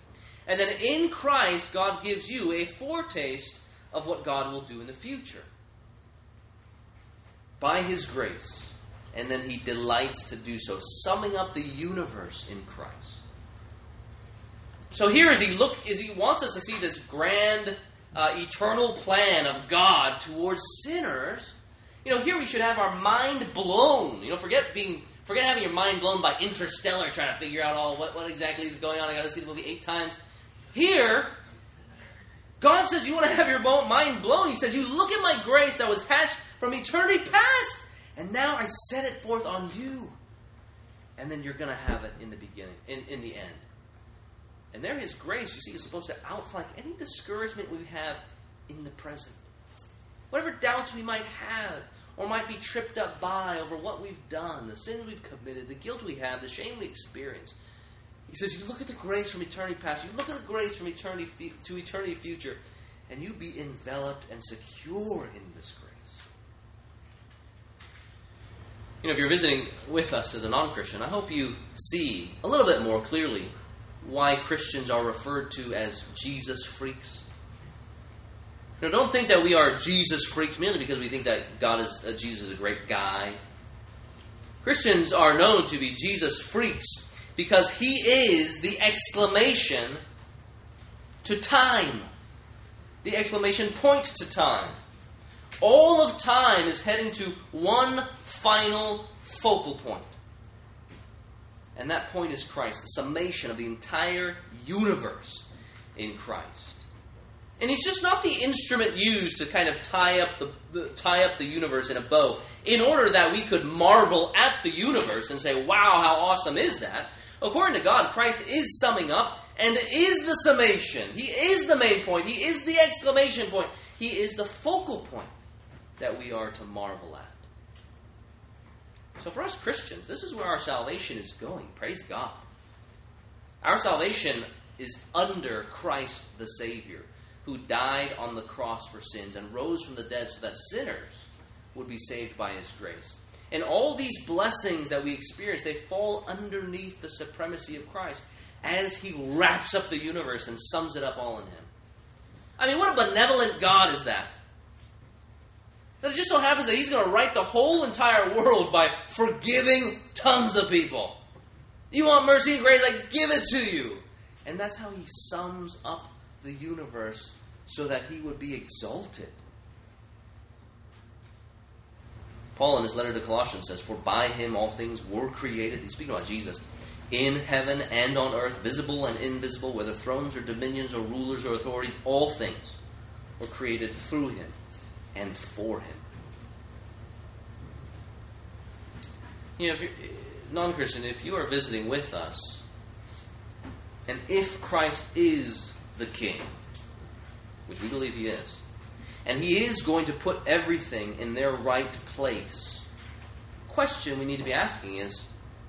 And then in Christ, God gives you a foretaste of what God will do in the future. By His grace. And then He delights to do so, summing up the universe in Christ. So here, as he look, as he wants us to see this grand, uh, eternal plan of God towards sinners, you know, here we should have our mind blown. You know, forget being, forget having your mind blown by Interstellar, trying to figure out all what, what exactly is going on. I got to see the movie eight times. Here, God says you want to have your mind blown. He says, "You look at my grace that was hatched from eternity past, and now I set it forth on you." And then you're going to have it in the beginning, in, in the end. And there, His grace, you see, is supposed to outflank any discouragement we have in the present. Whatever doubts we might have, or might be tripped up by over what we've done, the sins we've committed, the guilt we have, the shame we experience. He says, You look at the grace from eternity past, you look at the grace from eternity to eternity future, and you be enveloped and secure in this grace. You know, if you're visiting with us as a non Christian, I hope you see a little bit more clearly why Christians are referred to as Jesus freaks. Now, don't think that we are Jesus freaks merely because we think that God is uh, Jesus is a great guy. Christians are known to be Jesus freaks because He is the exclamation to time. The exclamation point to time. All of time is heading to one final focal point. And that point is Christ, the summation of the entire universe in Christ. And he's just not the instrument used to kind of tie up the, the, tie up the universe in a bow in order that we could marvel at the universe and say, "Wow, how awesome is that?" According to God, Christ is summing up and is the summation. He is the main point. He is the exclamation point. He is the focal point that we are to marvel at. So for us Christians, this is where our salvation is going. Praise God. Our salvation is under Christ the Savior, who died on the cross for sins and rose from the dead so that sinners would be saved by his grace. And all these blessings that we experience, they fall underneath the supremacy of Christ as he wraps up the universe and sums it up all in him. I mean, what a benevolent God is that? That it just so happens that he's going to right the whole entire world by forgiving tons of people. You want mercy and grace? I give it to you. And that's how he sums up the universe so that he would be exalted. Paul, in his letter to Colossians, says, For by him all things were created. He's speaking about Jesus. In heaven and on earth, visible and invisible, whether thrones or dominions or rulers or authorities, all things were created through him and for him. You know, if you're non Christian, if you are visiting with us, and if Christ is the King, which we believe he is, and he is going to put everything in their right place, question we need to be asking is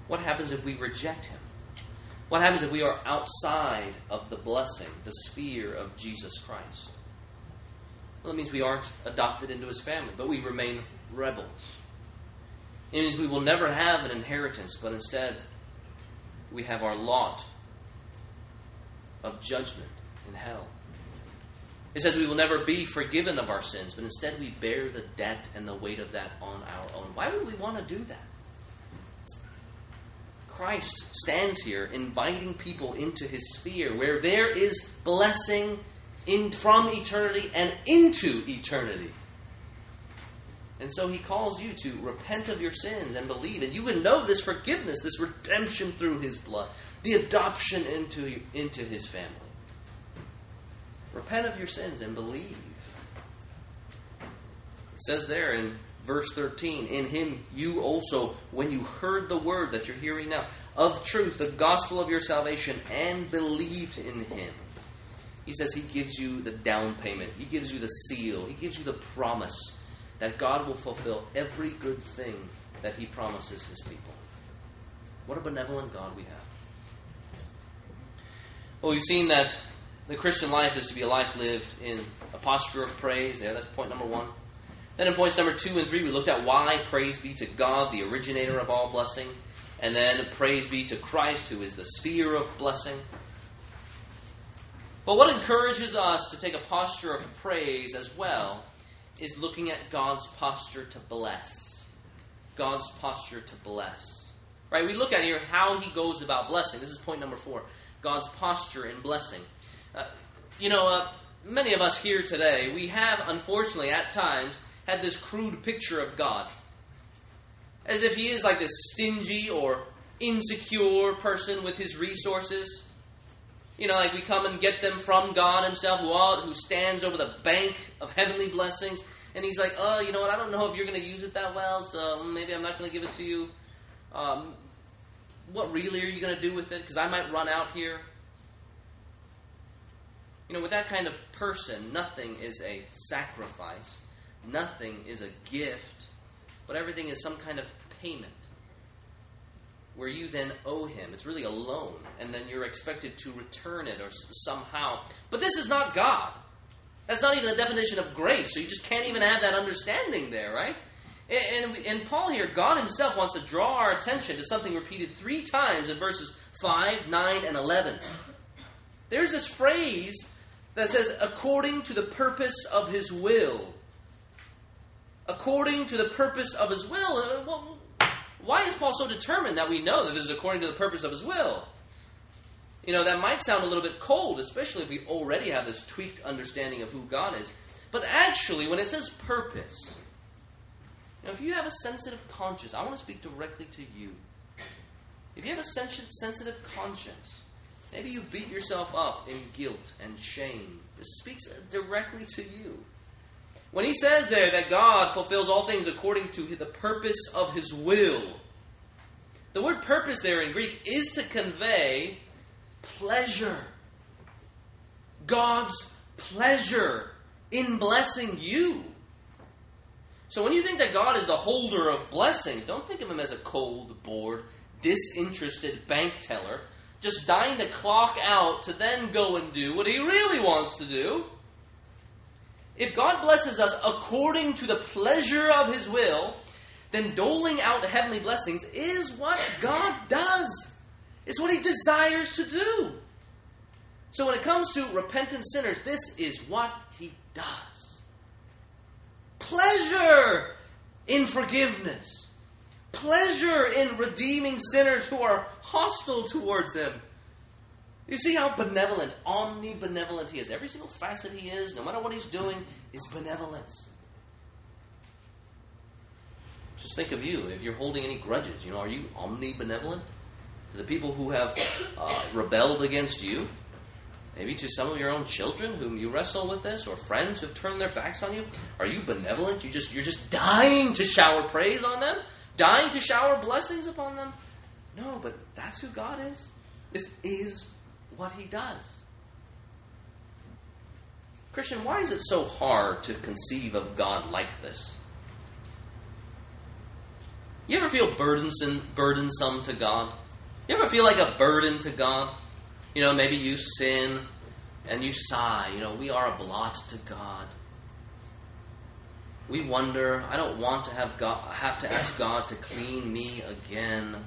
what happens if we reject him? What happens if we are outside of the blessing, the sphere of Jesus Christ? Well, that means we aren't adopted into his family, but we remain rebels. It means we will never have an inheritance, but instead we have our lot of judgment in hell. It says we will never be forgiven of our sins, but instead we bear the debt and the weight of that on our own. Why would we want to do that? Christ stands here inviting people into his sphere where there is blessing in, from eternity and into eternity. And so he calls you to repent of your sins and believe. And you would know this forgiveness, this redemption through his blood, the adoption into, into his family. Repent of your sins and believe. It says there in verse 13, In him you also, when you heard the word that you're hearing now, of truth, the gospel of your salvation, and believed in him. He says he gives you the down payment, he gives you the seal, he gives you the promise that God will fulfill every good thing that he promises his people. What a benevolent God we have. Well, we've seen that the Christian life is to be a life lived in a posture of praise. There, that's point number one. Then in points number two and three, we looked at why praise be to God, the originator of all blessing. And then praise be to Christ, who is the sphere of blessing. But what encourages us to take a posture of praise as well is looking at God's posture to bless. God's posture to bless. Right? We look at here how he goes about blessing. This is point number four God's posture in blessing. Uh, you know, uh, many of us here today, we have, unfortunately, at times, had this crude picture of God. As if he is like this stingy or insecure person with his resources. You know, like we come and get them from God Himself, who, all, who stands over the bank of heavenly blessings. And He's like, oh, you know what? I don't know if you're going to use it that well, so maybe I'm not going to give it to you. Um, what really are you going to do with it? Because I might run out here. You know, with that kind of person, nothing is a sacrifice, nothing is a gift, but everything is some kind of payment where you then owe him. It's really a loan, and then you're expected to return it or somehow. But this is not God. That's not even the definition of grace, so you just can't even have that understanding there, right? And, and, and Paul here, God himself wants to draw our attention to something repeated three times in verses 5, 9, and 11. There's this phrase that says, according to the purpose of his will. According to the purpose of his will. Uh, why is Paul so determined that we know that this is according to the purpose of his will? You know, that might sound a little bit cold, especially if we already have this tweaked understanding of who God is. But actually, when it says purpose, you know, if you have a sensitive conscience, I want to speak directly to you. If you have a sensitive conscience, maybe you beat yourself up in guilt and shame. This speaks directly to you. When he says there that God fulfills all things according to the purpose of his will, the word purpose there in Greek is to convey pleasure. God's pleasure in blessing you. So when you think that God is the holder of blessings, don't think of him as a cold, bored, disinterested bank teller, just dying to clock out to then go and do what he really wants to do. If God blesses us according to the pleasure of His will, then doling out heavenly blessings is what God does. It's what He desires to do. So when it comes to repentant sinners, this is what He does. Pleasure in forgiveness. Pleasure in redeeming sinners who are hostile towards Him. You see how benevolent, omnibenevolent he is. Every single facet he is, no matter what he's doing, is benevolence. Just think of you. If you're holding any grudges, you know, are you omnibenevolent to the people who have uh, rebelled against you? Maybe to some of your own children whom you wrestle with this, or friends who've turned their backs on you. Are you benevolent? You just you're just dying to shower praise on them, dying to shower blessings upon them. No, but that's who God is. This is what he does. Christian, why is it so hard to conceive of God like this? You ever feel burdensome, burdensome to God? You ever feel like a burden to God? You know, maybe you sin and you sigh. You know, we are a blot to God. We wonder, I don't want to have God have to ask God to clean me again.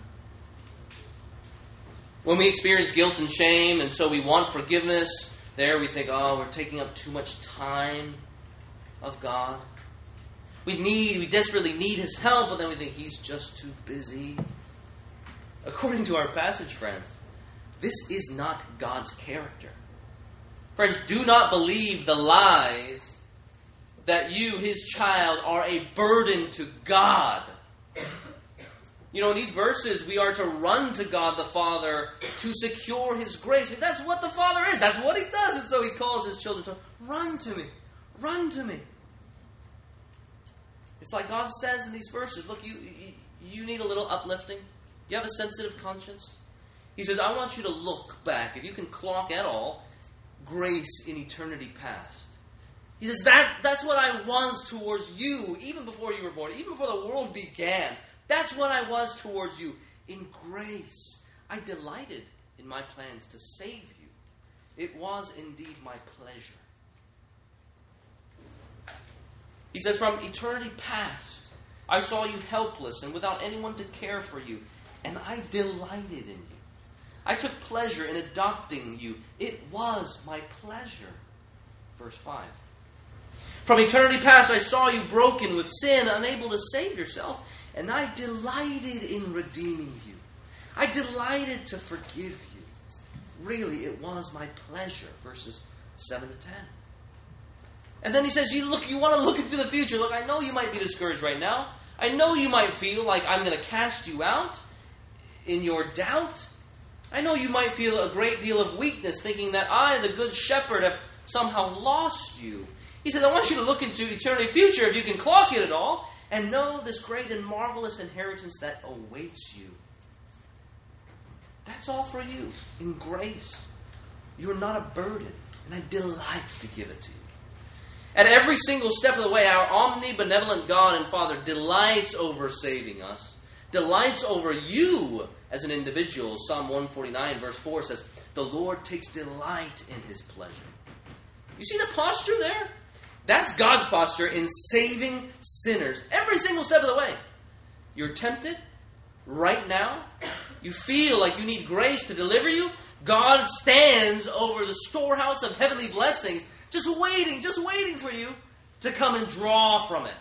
When we experience guilt and shame, and so we want forgiveness, there we think, oh, we're taking up too much time of God. We need, we desperately need His help, but then we think He's just too busy. According to our passage, friends, this is not God's character. Friends, do not believe the lies that you, His child, are a burden to God. You know, in these verses, we are to run to God the Father to secure His grace. I mean, that's what the Father is. That's what He does. And so He calls His children to run to me. Run to me. It's like God says in these verses look, you, you, need a little uplifting. You have a sensitive conscience. He says, I want you to look back, if you can clock at all, grace in eternity past. He says, that, That's what I was towards you, even before you were born, even before the world began. That's what I was towards you. In grace, I delighted in my plans to save you. It was indeed my pleasure. He says, From eternity past, I saw you helpless and without anyone to care for you, and I delighted in you. I took pleasure in adopting you. It was my pleasure. Verse 5. From eternity past, I saw you broken with sin, unable to save yourself, and I delighted in redeeming you. I delighted to forgive you. Really, it was my pleasure. Verses 7 to 10. And then he says, You look, you want to look into the future. Look, I know you might be discouraged right now. I know you might feel like I'm going to cast you out in your doubt. I know you might feel a great deal of weakness, thinking that I, the good shepherd, have somehow lost you. He says, I want you to look into eternity future, if you can clock it at all, and know this great and marvelous inheritance that awaits you. That's all for you in grace. You're not a burden, and I delight to give it to you. At every single step of the way, our omnibenevolent God and Father delights over saving us, delights over you as an individual. Psalm 149, verse 4 says, The Lord takes delight in his pleasure. You see the posture there? That's God's posture in saving sinners every single step of the way. You're tempted right now. You feel like you need grace to deliver you. God stands over the storehouse of heavenly blessings just waiting, just waiting for you to come and draw from it.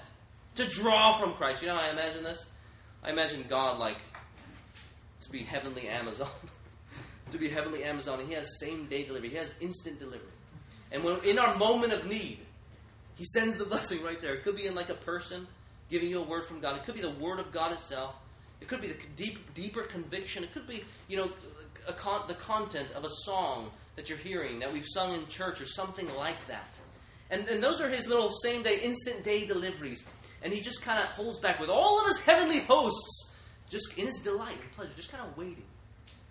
To draw from Christ. You know how I imagine this? I imagine God like to be heavenly Amazon. to be heavenly Amazon. And he has same day delivery. He has instant delivery. And when in our moment of need, he sends the blessing right there. It could be in like a person giving you a word from God. It could be the word of God itself. It could be the deep, deeper conviction. It could be, you know, con- the content of a song that you're hearing that we've sung in church or something like that. And, and those are his little same day, instant day deliveries. And he just kind of holds back with all of his heavenly hosts, just in his delight and pleasure, just kind of waiting.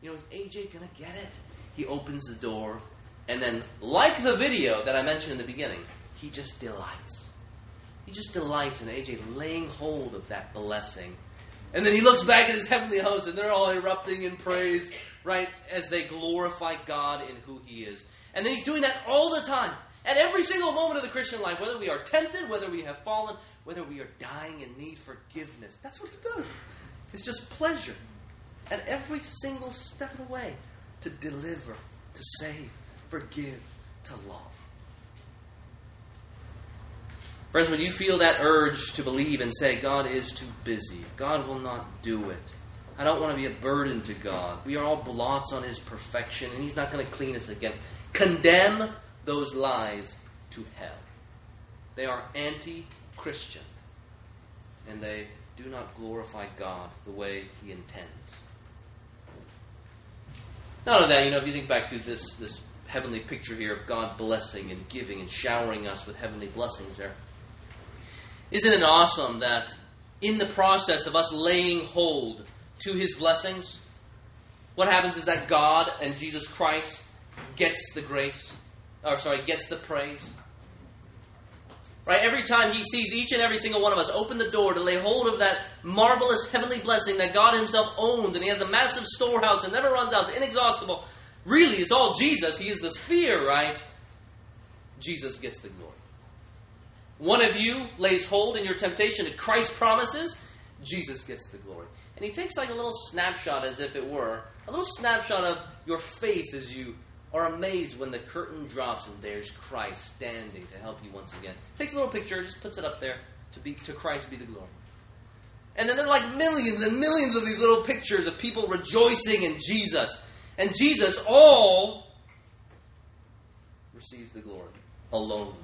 You know, is AJ going to get it? He opens the door, and then, like the video that I mentioned in the beginning, he just delights. He just delights in AJ laying hold of that blessing. And then he looks back at his heavenly host, and they're all erupting in praise right, as they glorify God in who He is. And then He's doing that all the time. At every single moment of the Christian life, whether we are tempted, whether we have fallen, whether we are dying and need forgiveness. That's what He does. It's just pleasure at every single step of the way to deliver, to save, forgive, to love. Friends, when you feel that urge to believe and say, God is too busy, God will not do it, I don't want to be a burden to God. We are all blots on His perfection, and He's not going to clean us again. Condemn those lies to hell. They are anti Christian, and they do not glorify God the way He intends. Not only that, you know, if you think back to this, this heavenly picture here of God blessing and giving and showering us with heavenly blessings there. Isn't it awesome that in the process of us laying hold to his blessings, what happens is that God and Jesus Christ gets the grace, or sorry, gets the praise. Right? Every time he sees each and every single one of us open the door to lay hold of that marvelous heavenly blessing that God himself owns, and he has a massive storehouse that never runs out, it's inexhaustible. Really, it's all Jesus. He is the sphere, right? Jesus gets the glory. One of you lays hold in your temptation to Christ's promises, Jesus gets the glory. And he takes like a little snapshot, as if it were, a little snapshot of your face as you are amazed when the curtain drops and there's Christ standing to help you once again. Takes a little picture, just puts it up there to be to Christ be the glory. And then there are like millions and millions of these little pictures of people rejoicing in Jesus. And Jesus all receives the glory alone.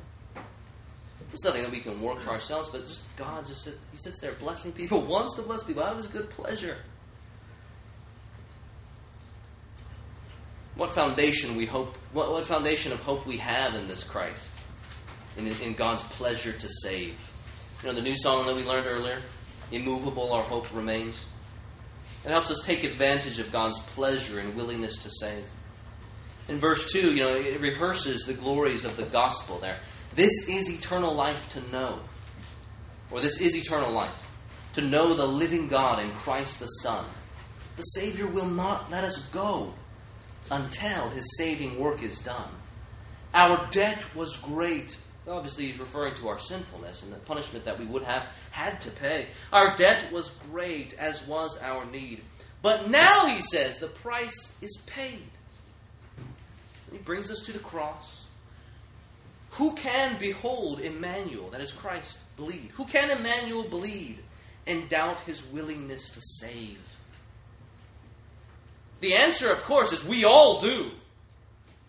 It's nothing that we can work for ourselves, but just God just He sits there blessing people, wants to bless people out of His good pleasure. What foundation we hope? What, what foundation of hope we have in this Christ, in, in God's pleasure to save? You know, the new song that we learned earlier, immovable, our hope remains. It helps us take advantage of God's pleasure and willingness to save. In verse 2, you know, it rehearses the glories of the gospel there. This is eternal life to know. Or this is eternal life. To know the living God in Christ the Son. The Savior will not let us go until his saving work is done. Our debt was great. Obviously, he's referring to our sinfulness and the punishment that we would have had to pay. Our debt was great, as was our need. But now, he says, the price is paid. He brings us to the cross. Who can behold Emmanuel, that is Christ, bleed? Who can Emmanuel bleed and doubt his willingness to save? The answer, of course, is we all do.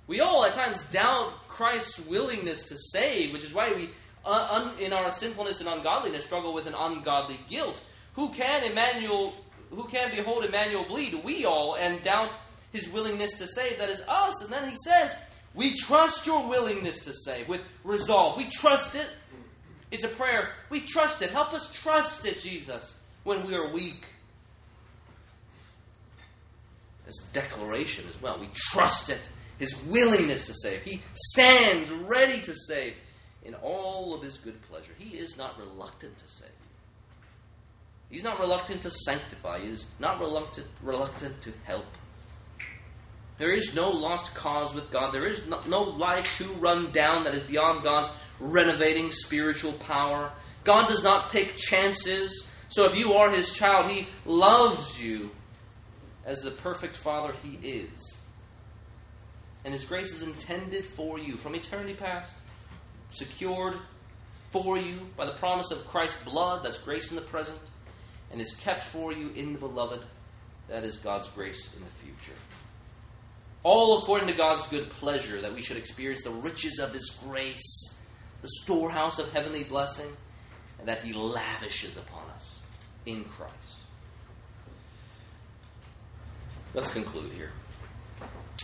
We all at times doubt Christ's willingness to save, which is why we, uh, un, in our sinfulness and ungodliness, struggle with an ungodly guilt. Who can Emmanuel, who can behold Emmanuel bleed? We all, and doubt his willingness to save. That is us. And then he says, We trust your willingness to save with resolve. We trust it. It's a prayer. We trust it. Help us trust it, Jesus, when we are weak. This declaration as well. We trust it his willingness to save. He stands ready to save in all of his good pleasure. He is not reluctant to save. He's not reluctant to sanctify. He is not reluctant, reluctant to help. There is no lost cause with God. There is no, life to run down that is beyond God's renovating spiritual power. God does not take chances. So if you are his child, he loves you as the perfect father he is and His grace is intended for you from eternity past, secured for you by the promise of Christ's blood, that's grace in the present, and is kept for you in the beloved, that is God's grace in the future. All according to God's good pleasure, that we should experience the riches of His grace, the storehouse of heavenly blessing, and that He lavishes upon us in Christ. Let's conclude here.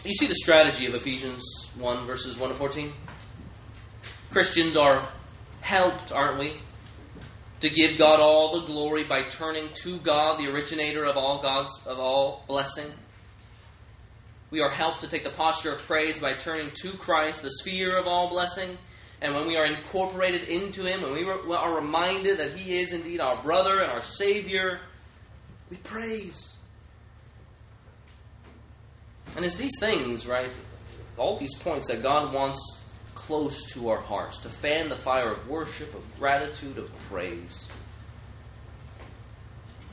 You see the strategy of Ephesians 1, verses 1 to 14? Christians are helped, aren't we, to give God all the glory by turning to God, the originator of all God's of all blessing. We are helped to take the posture of praise by turning to Christ, the sphere of all blessing. And when we are incorporated into Him, when we are reminded that He is indeed our brother and our Savior, we praise. And it's these things, right? All these points that God wants close to our hearts to fan the fire of worship, of gratitude, of praise.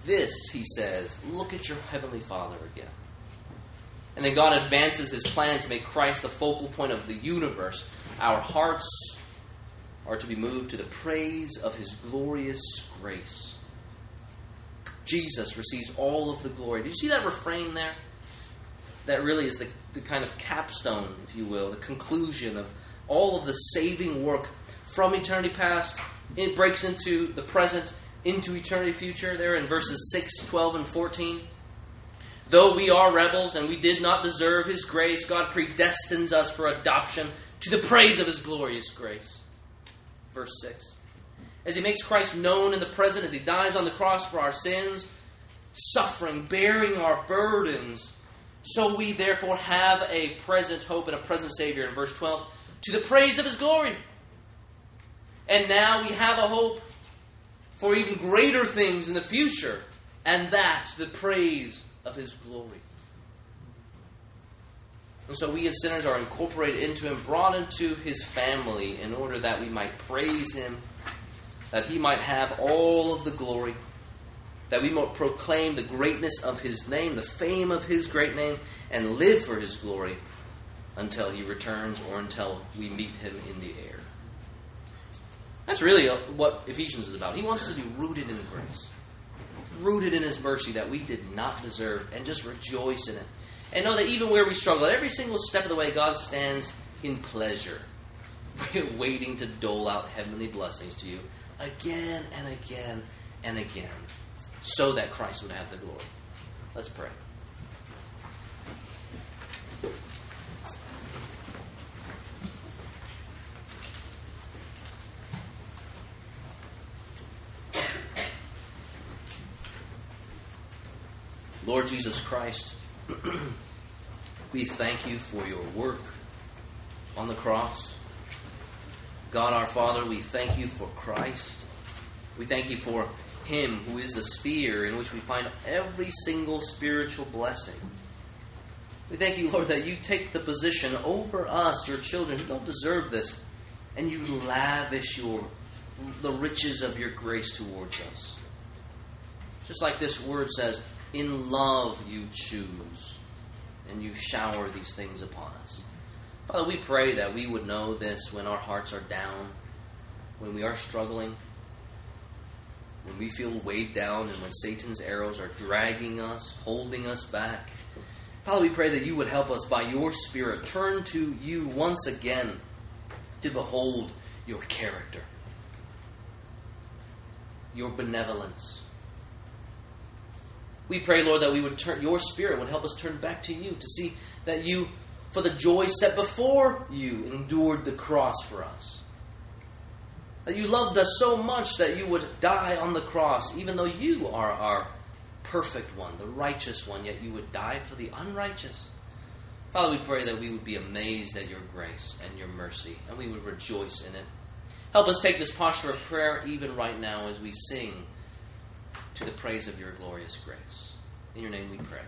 This, he says, look at your Heavenly Father again. And then God advances his plan to make Christ the focal point of the universe. Our hearts are to be moved to the praise of his glorious grace. Jesus receives all of the glory. Do you see that refrain there? that really is the, the kind of capstone, if you will, the conclusion of all of the saving work from eternity past. It breaks into the present, into eternity future, there in verses 6, 12, and 14. Though we are rebels and we did not deserve his grace, God predestines us for adoption to the praise of his glorious grace. Verse 6. As he makes Christ known in the present, as he dies on the cross for our sins, suffering, bearing our burdens, so we therefore have a present hope and a present Savior in verse 12 to the praise of His glory. And now we have a hope for even greater things in the future, and that's the praise of His glory. And so we as sinners are incorporated into Him, brought into His family in order that we might praise Him, that He might have all of the glory that we might proclaim the greatness of his name, the fame of his great name, and live for his glory until he returns or until we meet him in the air. That's really what Ephesians is about. He wants us to be rooted in grace, rooted in his mercy that we did not deserve, and just rejoice in it. And know that even where we struggle, every single step of the way, God stands in pleasure, waiting to dole out heavenly blessings to you again and again and again so that Christ would have the glory. Let's pray. Lord Jesus Christ, we thank you for your work on the cross. God our Father, we thank you for Christ. We thank you for Him who is the sphere in which we find every single spiritual blessing. We thank you, Lord, that you take the position over us, your children, who don't deserve this, and you lavish your the riches of your grace towards us. Just like this word says, in love you choose, and you shower these things upon us. Father, we pray that we would know this when our hearts are down, when we are struggling, when we feel weighed down, and when Satan's arrows are dragging us, holding us back. Father, we pray that you would help us by your Spirit turn to you once again to behold your character, your benevolence. We pray, Lord, that we would turn your spirit would help us turn back to you, to see that you, for the joy set before you, endured the cross for us. That you loved us so much that you would die on the cross, even though you are our perfect one, the righteous one, yet you would die for the unrighteous. Father, we pray that we would be amazed at your grace and your mercy, and we would rejoice in it. Help us take this posture of prayer even right now as we sing to the praise of your glorious grace. In your name we pray.